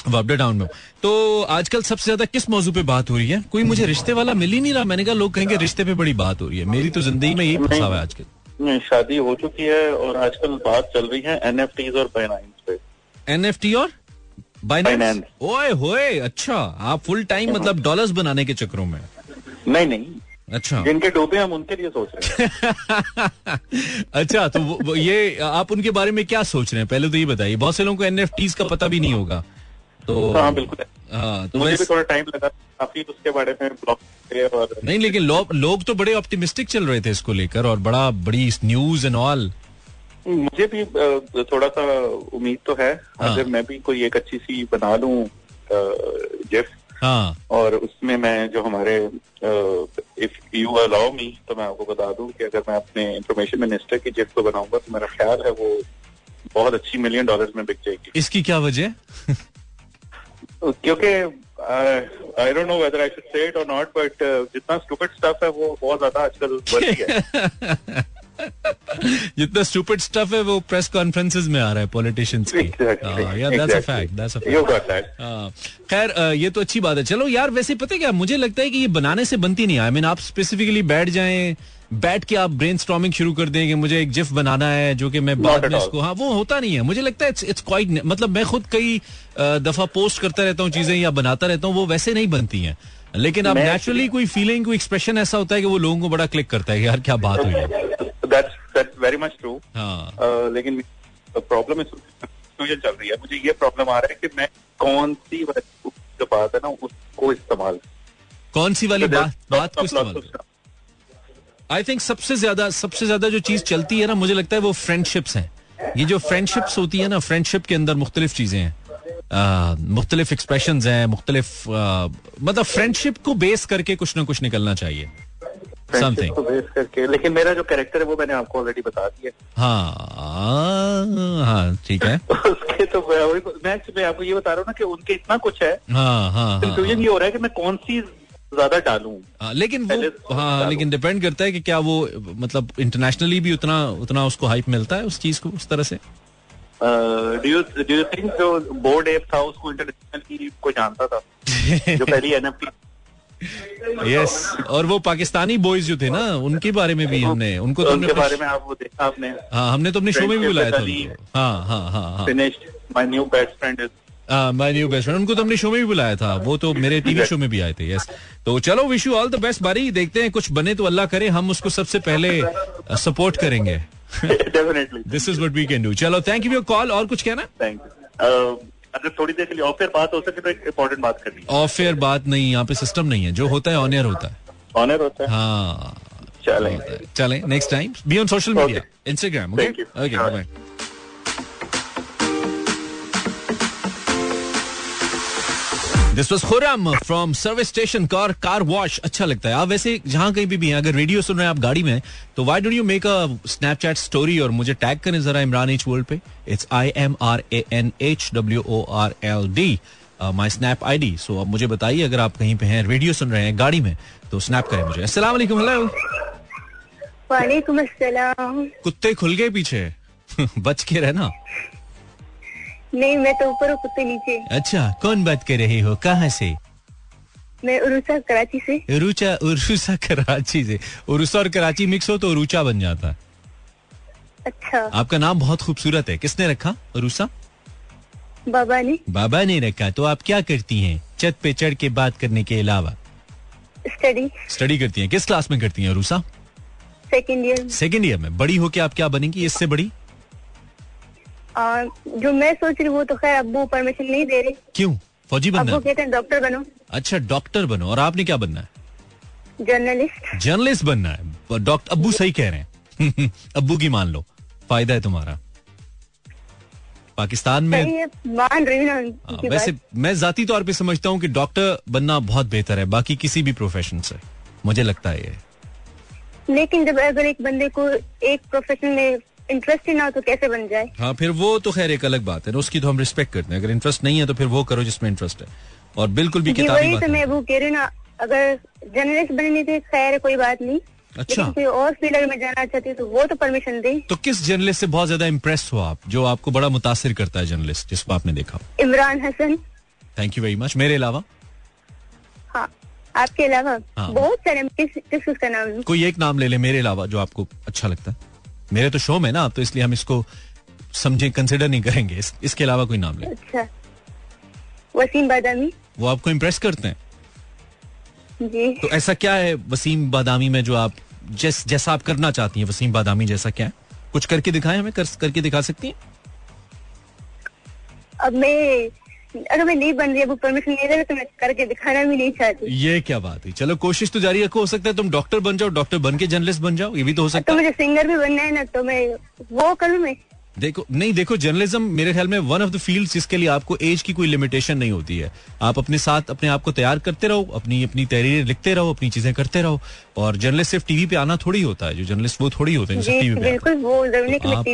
Speaker 1: वापडा टाउन में तो आजकल सबसे ज़्यादा किस मौजू पे बात हो रही है? कोई मुझे रिश्ते वाला मिल ही नहीं रहा। मैंने कहा लोग कहेंगे रिश्ते पे बड़ी बात हो रही है। मेरी तो ज़िंदगी में यही फंसा हुआ है आजकल।
Speaker 6: शादी हो चुकी है और आजकल बात चल रही है एनएफटीज और पे।
Speaker 1: एनएफटी और? बाइनेंस। ओए होए अच्छा। आप फुल टाइम मतलब डॉलर्स बनाने के चक्करों में।
Speaker 6: नहीं नहीं।
Speaker 1: अच्छा।
Speaker 6: जिनके डूबे हम उनके लिए सोच रहे हैं। (laughs)
Speaker 1: अच्छा तो वो, वो ये आप उनके बारे में क्या सोच रहे हैं? पहले तो ये बताइए। बहुत से लोगों को एनएफटीज का पता भी नहीं होगा। तो
Speaker 6: हाँ बिल्कुल।
Speaker 1: हाँ तो
Speaker 6: मुझे भी थोड़ा टाइम लगा काफ़ी उसके बारे में ब्लॉग और
Speaker 1: नहीं लेकिन लोग लोग तो बड़े ऑप्टिमिस्टिक चल रहे थे इसको लेकर और बड़ा बड़ी न्यूज़ एंड ऑल
Speaker 6: मुझे भी थोड़ा सा उम्मीद तो है।
Speaker 1: हाँ।
Speaker 6: अगर मैं भी कोई एक अच्छी सी बना लूँ जिफ
Speaker 1: हाँ।
Speaker 6: और उसमें मैं जो हमारे इफ़ यू अलाउ मी तो मैं आपको बता दूँ कि अगर मैं अपने इंफॉर्मेशन मिनिस्टर की जिफ को बनाऊँगा तो मेरा ख्याल है वो बहुत अच्छी मिलियन डॉलर्स में बिक जाएगी।
Speaker 1: इसकी क्या वजह?
Speaker 6: क्योंकि I don't know whether I should say it और नॉट बट जितना स्टूपिड स्टफ़ है वो बहुत ज़्यादा आजकल बढ़ गया है। (laughs)
Speaker 1: जितना स्टूपिड स्टफ़ है वो प्रेस कॉन्फ्रेंसेस में आ रहा है पॉलिटिशियंस की। या that's fact
Speaker 6: that's
Speaker 1: fact
Speaker 6: got that.
Speaker 1: हाँ, खैर ये तो अच्छी बात है। चलो यार वैसे पता है क्या मुझे लगता है कि ये बनाने से बनती नहीं आई मीन आप स्पेसिफिकली बैठ जाएँ बैठ के आप ब्रेन शुरू कर दें कि मुझे एक जिफ बनाना है जो कि मैं बाद में इसको हाँ वो होता नहीं है। मुझे लगता है इट्स इट्स क्वाइट मतलब मैं खुद कई दफ़ा पोस्ट करता रहता हूँ चीज़ें या बनाता रहता हूँ वो वैसे नहीं बनती हैं। लेकिन अब
Speaker 6: मैं
Speaker 1: नेचुरली कोई फीलिंग कोई एक्सप्रेशन ऐसा होता है कि वो लोगों को बड़ा क्लिक करता है यार क्या बात हुई है। (laughs)
Speaker 6: That's that's very
Speaker 1: much
Speaker 6: true लेकिन प्रॉब्लम इस चल रही है। मुझे ये प्रॉब्लम आ रहा है कि मैं कौन सी जो बात है ना उसको इस्तेमाल
Speaker 1: कौन सी वाली
Speaker 6: तो
Speaker 1: बात बात को इस्तेमाल आई थिंक सबसे ज़्यादा सबसे ज़्यादा जो चीज़ चलती है ना मुझे लगता है वो फ्रेंडशिप्स हैं। ये जो फ्रेंडशिप्स होती है ना फ्रेंडशिप के अंदर मुख्तलिफ़ चीज़ें हैं। मुख्तलिफ़ एक्सप्रेशन हैं मुख्तलिफ़ मतलब फ्रेंडशिप को बेस करके कुछ ना कुछ निकलना चाहिए। समथिंग
Speaker 6: तो करके लेकिन मेरा जो कैरेक्टर है वो मैंने आपको ऑलरेडी बता दिया।
Speaker 1: हाँ हाँ ठीक है।
Speaker 6: उसके तो मैं मैं आपको ये बता रहा हूँ ना कि उनके इतना कुछ है
Speaker 1: हाँ हाँ हाँ
Speaker 6: कंफ्यूजन ये हो रहा है कि मैं कौन सी ज़्यादा डालूं।
Speaker 1: हाँ, लेकिन वो
Speaker 6: तो
Speaker 1: हाँ लेकिन डिपेंड करता है कि क्या वो मतलब इंटरनेशनली भी उतना उतना उसको हाइप मिलता है उस चीज़ को उस तरह से?
Speaker 6: Do you do you think जो बोर्ड एप था उसको इंटरनेशनल की को जानता था? (laughs) जो पहली एनएफटी
Speaker 1: यस और वो पाकिस्तानी बॉयज़ जो थे ना उनके बारे में भी हमने उनको तो हमने
Speaker 6: उनके बारे में आप वो देखा आपने।
Speaker 1: हाँ हमने तो अपने शो में भी बुलाया था। हाँ हाँ हाँ हाँ।
Speaker 6: My new best friend is
Speaker 1: my new best friend उनको तो हमने शो में भी बुलाया था। वो तो मेरे टीवी शो में भी आए थे यस तो चलो wish you all the best बारी देखते हैं कुछ बने तो अल्लाह करे हम उसको सबसे पहले सपोर्ट करेंगे।
Speaker 6: Definitely
Speaker 1: this is what we can do चलो थैंक यू योर कॉल और कुछ कहना?
Speaker 6: थैंक यू अगर थोड़ी देर के लिए ऑफ़ एयर बात हो सके तो एक इम्पोर्टेंट बात करनी
Speaker 1: ऑफ़ एयर बात नहीं यहाँ पे सिस्टम नहीं है। जो होता है ऑन एयर होता है।
Speaker 6: ऑनियर होता है।
Speaker 1: हाँ।
Speaker 6: चलें।
Speaker 1: चलें। Next time
Speaker 6: be
Speaker 1: on social
Speaker 6: media Instagram
Speaker 1: okay
Speaker 6: okay
Speaker 1: bye this was Khurram from service station car car wash अच्छा लगता है। आप वैसे जहाँ कहीं भी भी हैं अगर रेडियो सुन रहे हैं आप गाड़ी में तो why don't you make a Snapchat story और मुझे टैग करें जरा इमरान एच वर्ल्ड पे। It's I M R A N H W O R L D my snap I D so अब मुझे बताइए अगर आप कहीं पे हैं रेडियो सुन रहे हैं गाड़ी में तो स्नैप करें मुझे। अस्सलाम। कुत्ते खुल गए पीछे। (laughs) बच के रहना।
Speaker 2: नहीं मैं तो ऊपर हूँ कुत्ते नीचे।
Speaker 1: अच्छा कौन बात कर रहे हो? कहाँ से?
Speaker 2: मैं उरुसा कराची से।
Speaker 1: उरुचा उरुसा कराची से। उरुसा और कराची मिक्स हो तो उरुचा बन जाता। है
Speaker 2: अच्छा।
Speaker 1: आपका नाम बहुत खूबसूरत है। किसने रखा उरुसा
Speaker 2: बाबा ने।
Speaker 1: बाबा ने रखा। तो आप क्या करती हैं? छत पे चढ़ के बात करने के अलावा?
Speaker 2: स्टडी
Speaker 1: स्टडी करती हैं। किस क्लास में करती हैं Urusa
Speaker 2: second year
Speaker 1: second year में। बड़ी होके आप क्या बनेंगी? इससे बड़ी?
Speaker 2: जो मैं सोच रही हूँ वो तो खैर अब्बू परमिशन नहीं दे रहे।
Speaker 1: क्यों? फौजी बनना
Speaker 2: अब्बू कहते हैं डॉक्टर बनो।
Speaker 1: अच्छा डॉक्टर बनो। और आपने क्या बनना है?
Speaker 2: जर्नलिस्ट
Speaker 1: जर्नलिस्ट बनना है। डॉक्टर अब्बू सही कह रहे हैं। (laughs) अब्बू की मान लो। फ़ायदा है तुम्हारा। पाकिस्तान में
Speaker 2: मान रही हाँ,
Speaker 1: वैसे मैं जाती तौर पे समझता हूँ कि डॉक्टर बनना बहुत बेहतर है बाकी किसी भी प्रोफेशन से। मुझे लगता है ये।
Speaker 2: लेकिन जब अगर एक बंदे को एक प्रोफेशन में इंटरेस्ट ही ना तो कैसे बन जाए?
Speaker 1: हाँ फिर वो तो खैर एक अलग बात है ना उसकी तो हम रिस्पेक्ट करते हैं। अगर इंटरेस्ट नहीं है तो फिर वो करो जिसमें इंटरेस्ट है। और बिल्कुल भी किताबी बात
Speaker 2: तो। मैं वो कह रही ना अगर जर्नलिस्ट बननी थी खैर कोई बात नहीं।
Speaker 1: अच्छा।
Speaker 2: लेकिन कोई और फ़ील्ड अगर मैं जाना चाहती हूँ तो वो तो परमिशन दे।
Speaker 1: तो किस जर्नलिस्ट से बहुत ज़्यादा इम्प्रेस हो आप जो आपको बड़ा मुतासर करता है जर्नलिस्ट जिसको आपने देखा?
Speaker 2: Imran Hasan.
Speaker 1: Thank you very much मेरे अलावा?
Speaker 2: हाँ आपके अलावा
Speaker 1: हाँ।
Speaker 2: बहुत सारे किस किस किसका नाम
Speaker 1: कोई एक नाम ले ले मेरे अलावा जो आपको अच्छा लगता है। मेरे तो शो में ना आप तो इसलिए हम इसको समझे कंसिडर नहीं करेंगे। इस, इसके अलावा कोई नाम ले
Speaker 2: अच्छा। वसीम बादामी?
Speaker 1: वो आपको इम्प्रेस करते हैं?
Speaker 2: जी।
Speaker 1: तो ऐसा क्या है वसीम बादामी में जो आप जैस जैसा आप करना चाहती हैं वसीम बादामी जैसा क्या है? कुछ करके दिखाएँ हमें कर, करके दिखा सकती हैं?
Speaker 2: अब मैं अगर मैं नहीं बन रही अब परमिशन नहीं रहा रहे तो मैं करके दिखाना भी नहीं चाहती।
Speaker 1: ये क्या बात है चलो कोशिश तो जारी रखो हो सकता है तुम डॉक्टर बन जाओ डॉक्टर बन के जर्नलिस्ट बन जाओ ये भी तो हो सकता है।
Speaker 2: तो मुझे सिंगर भी बनना है ना तो मैं वो करूँ मैं?
Speaker 1: देखो नहीं देखो जर्नलिज्म मेरे ख्याल में वन ऑफ़ द फ़ील्ड जिसके लिए आपको एज की कोई लिमिटेशन नहीं होती है। आप अपने साथ अपने आप को तैयार करते रहो अपनी अपनी तहरीरें लिखते रहो अपनी चीज़ें करते रहो। और जर्नलिस्ट सिर्फ़ टीवी पे आना थोड़ी होता है जो जर्नलिस्ट वो थोड़ी होते हैं जो टीवी पे
Speaker 2: मैं
Speaker 1: आप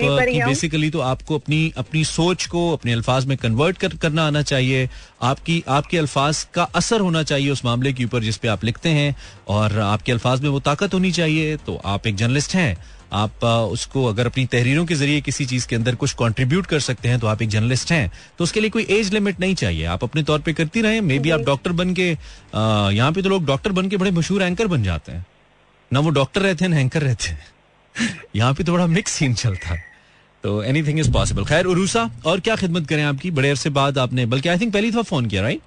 Speaker 1: बेसिकली तो आपको अपनी अपनी सोच को अपने अल्फाज में कन्वर्ट कर, करना आना चाहिए। आपकी आपके अल्फाज का असर होना चाहिए उस मामले के ऊपर जिसपे आप लिखते हैं और आपके अल्फाज में वो ताकत होनी चाहिए। तो आप एक जर्नलिस्ट हैं आप उसको अगर अपनी तहरीरों के ज़रिए किसी चीज़ के अंदर कुछ कंट्रीब्यूट कर सकते हैं तो आप एक जर्नलिस्ट हैं तो उसके लिए कोई एज लिमिट नहीं चाहिए। आप अपने तौर पे करती रहें मे बी आप डॉक्टर बन के यहाँ पे तो लोग डॉक्टर बन के बड़े मशहूर एंकर बन जाते हैं। ना वो डॉक्टर रहते हैं ना एंकर रहते हैं। (laughs) यहाँ पे तो बड़ा मिक्स सीन चलता है। तो एनीथिंग इज़ पॉसिबल खैर उरूसा और क्या खिदमत करें आपकी? बड़े अरसे बाद आपने बल्कि आई थिंक पहली दफ़ा फ़ोन किया राइट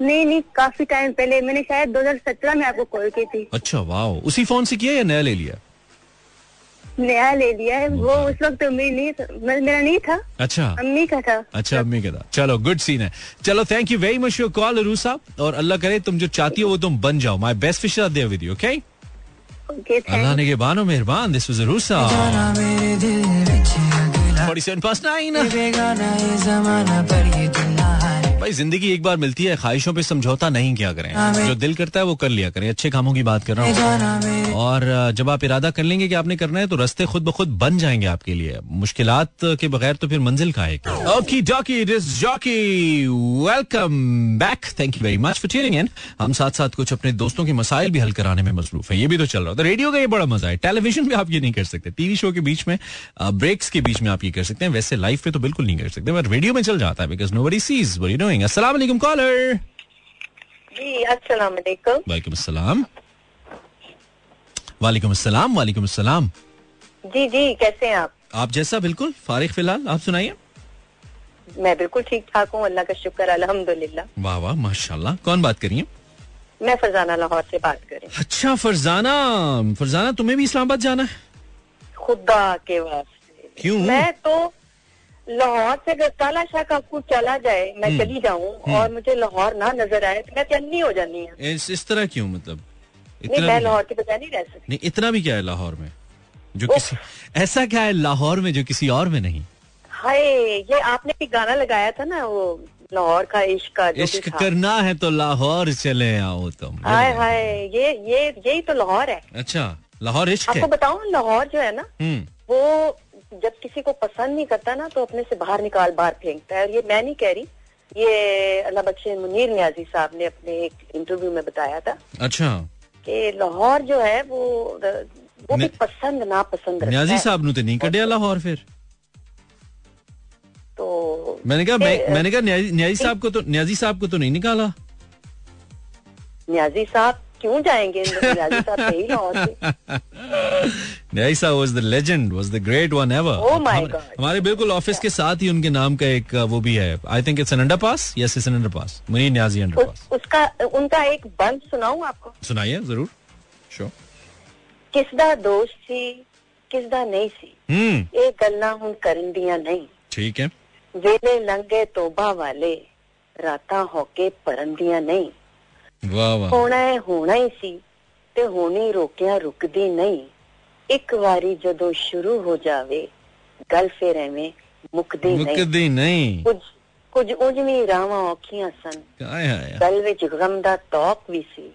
Speaker 2: नहीं नहीं काफ़ी टाइम पहले। मैंने शायद 2017 में आपको कॉल की थी।
Speaker 1: अच्छा वाह उसी फ़ोन से किया या नया ले लिया?
Speaker 2: नया ले लिया है। वो उस वक्त तो मेरी नहीं मेरा नहीं था।
Speaker 1: अच्छा।
Speaker 2: अम्मी का था।
Speaker 1: अच्छा अम्मी के था। चलो गुड सीन है। चलो thank you very much your call Rusa और अल्लाह करे तुम जो चाहती हो वो तुम बन जाओ। My best wish are there with you okay
Speaker 2: okay
Speaker 1: अल्लाह ने के बानो मेहरबान। दिस वाज रूसा 47 past 9 भाई ज़िंदगी एक बार मिलती है ख्वाहिशों पे समझौता नहीं किया करें। जो दिल करता है वो कर लिया करें। अच्छे कामों की बात कर रहा हूँ। और जब आप इरादा कर लेंगे कि आपने करना है तो रास्ते खुद ब खुद बन जाएँगे आपके लिए। मुश्किल के बगैर तो फिर मंजिल का है? Okay dokey is jockey. Welcome back. Thank you very much for tuning in हम साथ साथ कुछ अपने दोस्तों के मसाइल भी हल कराने में मसरूफ है। ये भी तो चल रहा है। रेडियो का ये बड़ा मज़ा है। टेलीविज़न पे आप ये नहीं कर सकते। टीवी शो के बीच में ब्रेक्स के बीच में आप ये कर सकते हैं। वैसे लाइफ पे तो बिल्कुल नहीं कर सकते पर रेडियो में चल जाता है because nobody sees where you doing अस्सलाम वालेकुम कॉलर
Speaker 7: जी अस्सलाम वालेकुम
Speaker 1: वालेकुम अस्सलाम वालेकुम अस्सलाम वालेकुम अस्सलाम
Speaker 7: जी जी कैसे हैं आप?
Speaker 1: आप जैसा बिल्कुल फारिग फ़िलहाल आप सुनाइए।
Speaker 7: मैं बिल्कुल ठीक ठाक हूँ अल्लाह का शुक्र अल्हम्दुलिल्लाह।
Speaker 1: वाह वाह माशाल्लाह। कौन बात करिए?
Speaker 7: मैं फरजाना लाहौर से बात कर। रही
Speaker 1: अच्छा फरजाना। फरजाना तुम्हें भी इस्लामाबाद जाना है
Speaker 7: हूँ? खुदा के वास्ते।
Speaker 1: क्यों?
Speaker 7: मैं तो लाहौर से अगर काला शाह का कुछ चला जाए मैं
Speaker 1: हम्म।
Speaker 7: चली जाऊँ और मुझे लाहौर ना नज़र आए तो मैं चन्नी हो जानी है।
Speaker 1: इस, इस तरह क्यों मतलब?
Speaker 7: नहीं
Speaker 1: इतना
Speaker 7: मैं लाहौर के बजाय नहीं रह सकती।
Speaker 1: नहीं इतना भी क्या है लाहौर में? जो किसी ऐसा क्या है लाहौर में जो किसी और में नहीं?
Speaker 7: हाय ये आपने भी गाना लगाया था ना वो लाहौर का इश्क का
Speaker 1: इश्क करना है तो लाहौर चले आओ तुम
Speaker 7: हाय हाय ये ये यही तो लाहौर है।
Speaker 1: अच्छा लाहौर इश्क
Speaker 7: आपको बताऊँ लाहौर जो है ना
Speaker 1: हम्म।
Speaker 7: वो जब किसी को पसंद नहीं करता ना तो अपने से बाहर निकाल बाहर फेंकता है। और ये मैं नहीं कह रही। ये अल्लाह बख्शे मुनीर न्याजी साहब ने अपने एक इंटरव्यू में बताया था
Speaker 1: अच्छा।
Speaker 7: कि लाहौर जो है वो वो भी पसंद ना पसंद
Speaker 1: न्याजी साहब नु ते नहीं कढ़िया लाहौर फिर?
Speaker 7: तो
Speaker 1: मैंने कहा मैं मैंने कहा न्याजी न्याजी साहब को तो न्याजी साहब को तो नहीं निकाला?
Speaker 7: न्याजी साहब क्यों जाएंगे न्याजी साहब थे ही लाहौर से
Speaker 1: न्याजी साहब was the legend was the great one ever
Speaker 7: Oh my God.
Speaker 1: हमारे बिल्कुल ऑफिस के साथ ही उनके नाम का एक वो भी है I think it's an underpass yes it's an underpass Munir Niazi under
Speaker 7: उस,
Speaker 1: पास
Speaker 7: उसका उनका एक बंद सुनाऊं आपको
Speaker 1: सुनाइए जरूर शो
Speaker 7: किसदा दोस्त सी किसदा नहीं सी
Speaker 1: हम्म
Speaker 7: ਇਹ ਗੱਲਾਂ ਹੁਣ ਕਰਨ ਦੀਆਂ ਨਹੀਂ
Speaker 1: ठीक है
Speaker 7: ਵੇਲੇ ਲੰਗੇ ਤੋਬਾ ਵਾਲੇ ਰਾਤਾਂ ਹੋ ਕੇ ਭਰਨ ਦੀਆਂ ਨਹੀਂ
Speaker 1: ਵਾਹ ਵਾਹ
Speaker 7: ਹੋਣਾ ਹੈ ਹੋਣਾ ਹੀ ਸੀ ਤੇ ਹੋਣੀ ਰੋਕਿਆ ਰੁਕਦੀ ਨਹੀਂ ਇੱਕ ਵਾਰੀ ਜਦੋਂ ਸ਼ੁਰੂ ਹੋ ਜਾਵੇ ਗੱਲ ਫੇਰ ਐਵੇਂ ਮੁੱਕਦੀ ਨਹੀਂ
Speaker 1: ਮੁੱਕਦੀ ਨਹੀਂ
Speaker 7: ਕੁਝ ਕੁਝ ਉਝ ਵੀ ਰਾਵਾਂ ਔਖੀਆਂ ਸਨ
Speaker 1: ਹਾਏ ਹਾਏ
Speaker 7: ਗੱਲ ਵਿੱਚ ਗਮ ਦਾ ਤੌਕ ਵੀ ਸੀ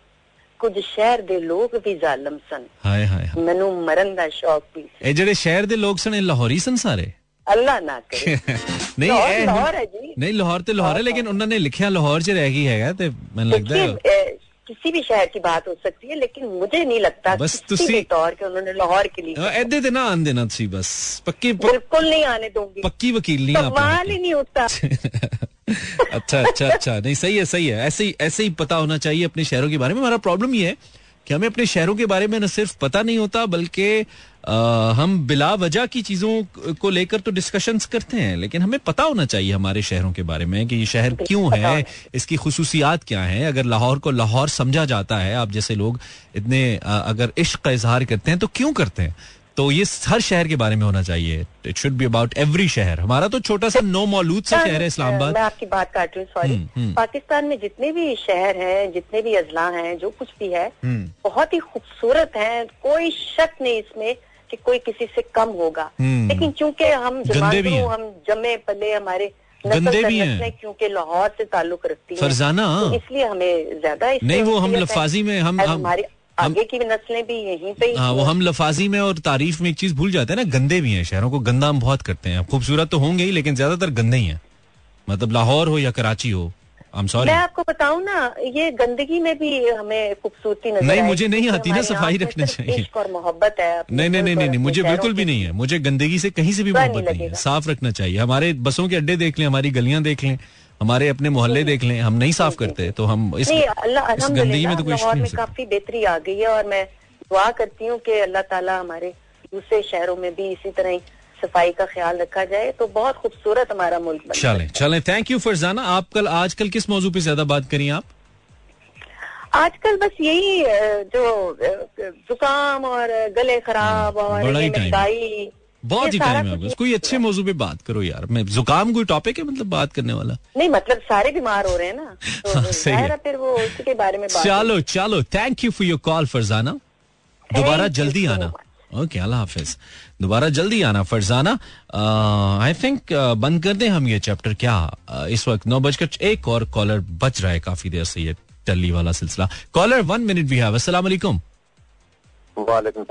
Speaker 7: ਕੁਝ ਸ਼ਹਿਰ ਦੇ ਲੋਕ ਵੀ ਜ਼ਾਲਮ ਸਨ
Speaker 1: ਹਾਏ ਹਾਏ
Speaker 7: ਮੈਨੂੰ ਮਰਨ ਦਾ ਸ਼ੌਕ ਵੀ ਸੀ
Speaker 1: ਇਹ ਜਿਹੜੇ ਸ਼ਹਿਰ ਦੇ ਲੋਕ ਸਨ ਇਹ ਲਾਹੌਰੀ ਸਨ ਸਾਰੇ
Speaker 7: ਅੱਲਾ ਨਾ ਕਰੇ
Speaker 1: ਨਹੀਂ ਇਹ
Speaker 7: ਲਾਹੌਰ ਹੈ ਜੀ
Speaker 1: ਨਹੀਂ ਲਾਹੌਰ ਤੇ ਲਾਹੌਰ ਹੈ ਲੇਕਿਨ ਉਹਨਾਂ ਨੇ ਲਿਖਿਆ ਲਾਹੌਰ 'ਚ ਰਹਿ ਗਈ ਹੈਗਾ ਤੇ ਮੈਨੂੰ ਲੱਗਦਾ
Speaker 7: किसी भी शहर की बात हो सकती है लेकिन मुझे नहीं लगता
Speaker 1: बस
Speaker 7: किसी भी तौर के उन्होंने लाहौर के लिए
Speaker 1: आ, दे ना आन देना सी बस। पक्की पक...
Speaker 7: बिल्कुल नहीं आने दूँगी।
Speaker 1: पक्की वकील नहीं
Speaker 7: सवाल ही नहीं उठता (laughs)
Speaker 1: अच्छा अच्छा अच्छा। नहीं सही है सही है। ऐसे ही ऐसे ही पता होना चाहिए अपने शहरों के बारे में। हमारा प्रॉब्लम ये है कि हमें अपने शहरों के बारे में न सिर्फ़ पता नहीं होता बल्कि हम बिला वजह की चीज़ों को लेकर तो डिस्कशंस करते हैं लेकिन हमें पता होना चाहिए हमारे शहरों के बारे में कि ये शहर क्यों है इसकी खसूसियात क्या है। अगर लाहौर को लाहौर समझा जाता है आप जैसे लोग इतने अगर इश्क का इजहार करते हैं तो क्यों करते हैं? तो ये हर शहर के बारे में होना चाहिए। It should be about every शहर। हमारा तो छोटा सा नो मौलूद सा शहर है इस्लामाबाद।
Speaker 7: मैं आपकी बात काट रही हूँ सॉरी
Speaker 1: हम्म, हम्म।
Speaker 7: पाकिस्तान में जितने भी शहर हैं जितने भी अजला हैं जो कुछ भी है
Speaker 1: हम्म।
Speaker 7: बहुत ही खूबसूरत हैं कोई शक नहीं इसमें कि कोई किसी से कम होगा
Speaker 1: हम्म।
Speaker 7: लेकिन चूँकि हम
Speaker 1: हैं।
Speaker 7: हम जमे पले हमारे
Speaker 1: गंदे भी हैं।
Speaker 7: क्योंकि लाहौर से ताल्लुक रखती हैं
Speaker 1: फरजाना
Speaker 7: तो इसलिए हमें ज़्यादा
Speaker 1: नहीं, वो हम लफाजी में हम-
Speaker 7: हमारे आगे की नस्लें भी यहीं पे हाँ
Speaker 1: वो हम लफाजी में और तारीफ़ में एक चीज़ भूल जाते हैं ना गंदे भी हैं शहरों को गंदा हम बहुत करते हैं खूबसूरत तो होंगे ही लेकिन ज़्यादातर गंदे ही हैं मतलब लाहौर हो या कराची हो एम सॉरी
Speaker 7: मैं आपको बताऊँ ना ये गंदगी में भी हमें खूबसूरती नज़र
Speaker 1: नहीं, मुझे नहीं आती ना, सफ़ाई रखना चाहिए।
Speaker 7: और मोहब्बत है
Speaker 1: नहीं नहीं नहीं नहीं, नहीं मुझे बिल्कुल भी नहीं है। मुझे गंदगी से कहीं से भी मोहब्बत नहीं है। साफ़ रखना चाहिए। हमारे बसों के अड्डे देख लें हमारी गलियाँ देख लें हमारे अपने मोहल्ले देख लें हम नहीं साफ़ करते तो हम इस गंदगी में तो कोई
Speaker 7: काफ़ी बेहतरी आ गई है और मैं दुआ करती हूँ कि अल्लाह ताला हमारे दूसरे शहरों में भी इसी तरह सफ़ाई का ख्याल रखा जाए तो बहुत खूबसूरत हमारा मुल्क बन
Speaker 1: चलें चलें। थैंक यू फरजाना आप कल आजकल किस मौजू पे ज़्यादा बात करिए आप?
Speaker 7: आजकल बस यही जो जुकाम और गले खराब और
Speaker 1: बड़ा ही
Speaker 7: ये
Speaker 1: टाइम है।
Speaker 7: महँगाई
Speaker 1: बहुत ही टाइम है बस। कोई अच्छे मौजू पे बात करो यार। मैं जुकाम कोई टॉपिक है मतलब बात करने वाला?
Speaker 7: नहीं मतलब सारे बीमार हो रहे हैं ना। (laughs) तो
Speaker 1: हाँ, सही है।
Speaker 7: फिर वो उसी के बारे में बात
Speaker 1: चलो चलो। Thank you for your call Farzana दोबारा जल्दी आना. ओके अल्लाह हाफिज दोबारा जल्दी आना फरजाना। आई थिंक बंद कर दें हम ये चैप्टर क्या uh, इस वक्त नौ बजकर एक और कॉलर बच रहा है काफ़ी देर से ये टल्ली वाला सिलसिला। कॉलर वन मिनट भी है अस्सलाम वालेकुम।
Speaker 5: वालेकुम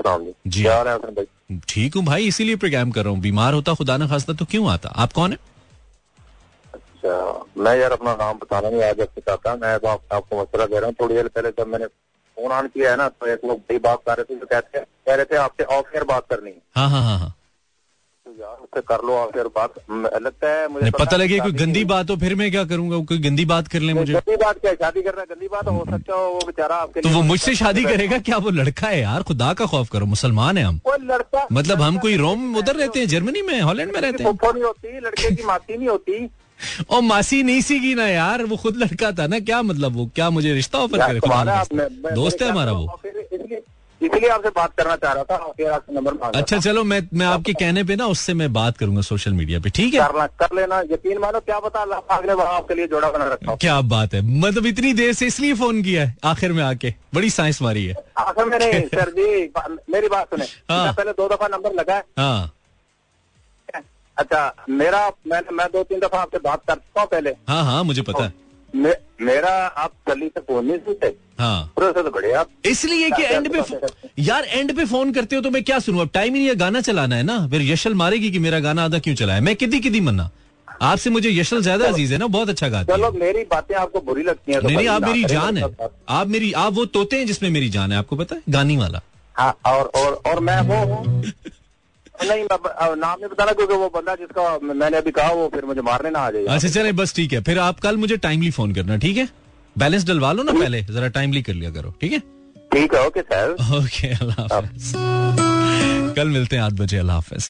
Speaker 5: जी।
Speaker 1: ठीक हूँ भाई इसीलिए प्रोग्राम कर रहा हूँ। बीमार होता खुदा ना खास्ता तो क्यों आता? आप कौन है?
Speaker 5: अच्छा मैं यार अपना नाम बताना नहीं आज आपसे चाहता मैं आपको मसला दे रहा हूँ। थोड़ी देर पहले जब मैंने फ़ोन ऑन किया है ना तो एक लोग बड़ी बात कर रहे थे जो कहते कह रहे थे आपसे ऑफ़ एयर बात करनी है।
Speaker 1: हाँ हाँ हाँ हाँ।
Speaker 5: तो यार उससे कर लो ऑफ़ एयर बात। लगता है मुझे
Speaker 1: पता लगे कोई गंदी बात हो फिर मैं क्या करूँगा? कोई गंदी बात कर ले मुझे।
Speaker 5: गंदी बात क्या शादी करना गंदी बात हो सकता है वो बेचारा आपके
Speaker 1: तो वो मुझसे शादी करेगा? क्या वो लड़का है यार? खुदा का खौफ करो मुसलमान है हम।
Speaker 5: लड़का
Speaker 1: मतलब हम कोई रोम उधर रहते हैं जर्मनी में हॉलैंड में रहते हैं।
Speaker 5: होती लड़के की माती नहीं होती। (laughs)
Speaker 1: और मासी नहीं सीगी ना यार वो खुद लड़का था ना क्या मतलब वो? क्या मुझे रिश्ता ऑफ़र करे? खुदा दोस्त है हमारा वो?
Speaker 5: इसलिए आपसे बात करना चाह रहा था फिर आपसे नंबर
Speaker 1: अच्छा चलो मैं मैं आपके कहने पे ना उससे मैं बात करूँगा सोशल मीडिया पे ठीक है?
Speaker 5: करना कर लेना यकीन मानो क्या पता अल्लाह पाक ने वहाँ आपके लिए जोड़ा बना रखा हो।
Speaker 1: क्या बात है। मतलब इतनी देर से इसलिए फ़ोन किया है आखिर में आके। बड़ी साइंस मारी है।
Speaker 5: आखिर में नहीं (laughs) सर जी मेरी बात सुने।
Speaker 1: हाँ।
Speaker 5: पहले दो दफ़ा नंबर लगा है
Speaker 1: हाँ।
Speaker 5: अच्छा मेरा मैंने मैं दो तीन दफ़ा आपसे बात कर चुका हूँ पहले।
Speaker 1: हाँ हाँ मुझे पता है।
Speaker 5: मे, मेरा आप गली से फ़ोन नहीं सुनते?
Speaker 1: हाँ।
Speaker 5: तो आप
Speaker 1: इसलिए कि एंड पे फो- यार एंड पे फ़ोन करते हो तो मैं क्या सुनूं? अब टाइम ही नहीं है गाना चलाना है ना? फिर यशल मारेगी कि मेरा गाना आधा क्यों चलाया? मैं किदी किदी मन्ना? आपसे मुझे यशल ज़्यादा अज़ीज़ है ना? बहुत अच्छा गाती
Speaker 5: चलो मेरी बातें आपको बुरी लगती हैं तो
Speaker 1: नहीं नहीं आप मेरी जान है। आप मेरी आप वो तोते हैं जिसमें मेरी जान है आपको पता है? गानी वाला।
Speaker 5: हाँ और और और मैं वो हूँ। (laughs) नहीं मैं नाम नहीं बताना क्योंकि वो बंदा जिसका मैंने अभी कहा वो फिर मुझे मारने ना आ जाए।
Speaker 1: अच्छा चले बस ठीक है। फिर आप कल मुझे टाइमली फ़ोन करना ठीक है? बैलेंस डलवा लो ना पहले जरा टाइमली कर लिया करो ठीक है?
Speaker 5: ठीक है ओके सर (laughs)
Speaker 1: ओके अल्लाह हाफिज। कल मिलते हैं आठ बजे अल्लाह हाफिज।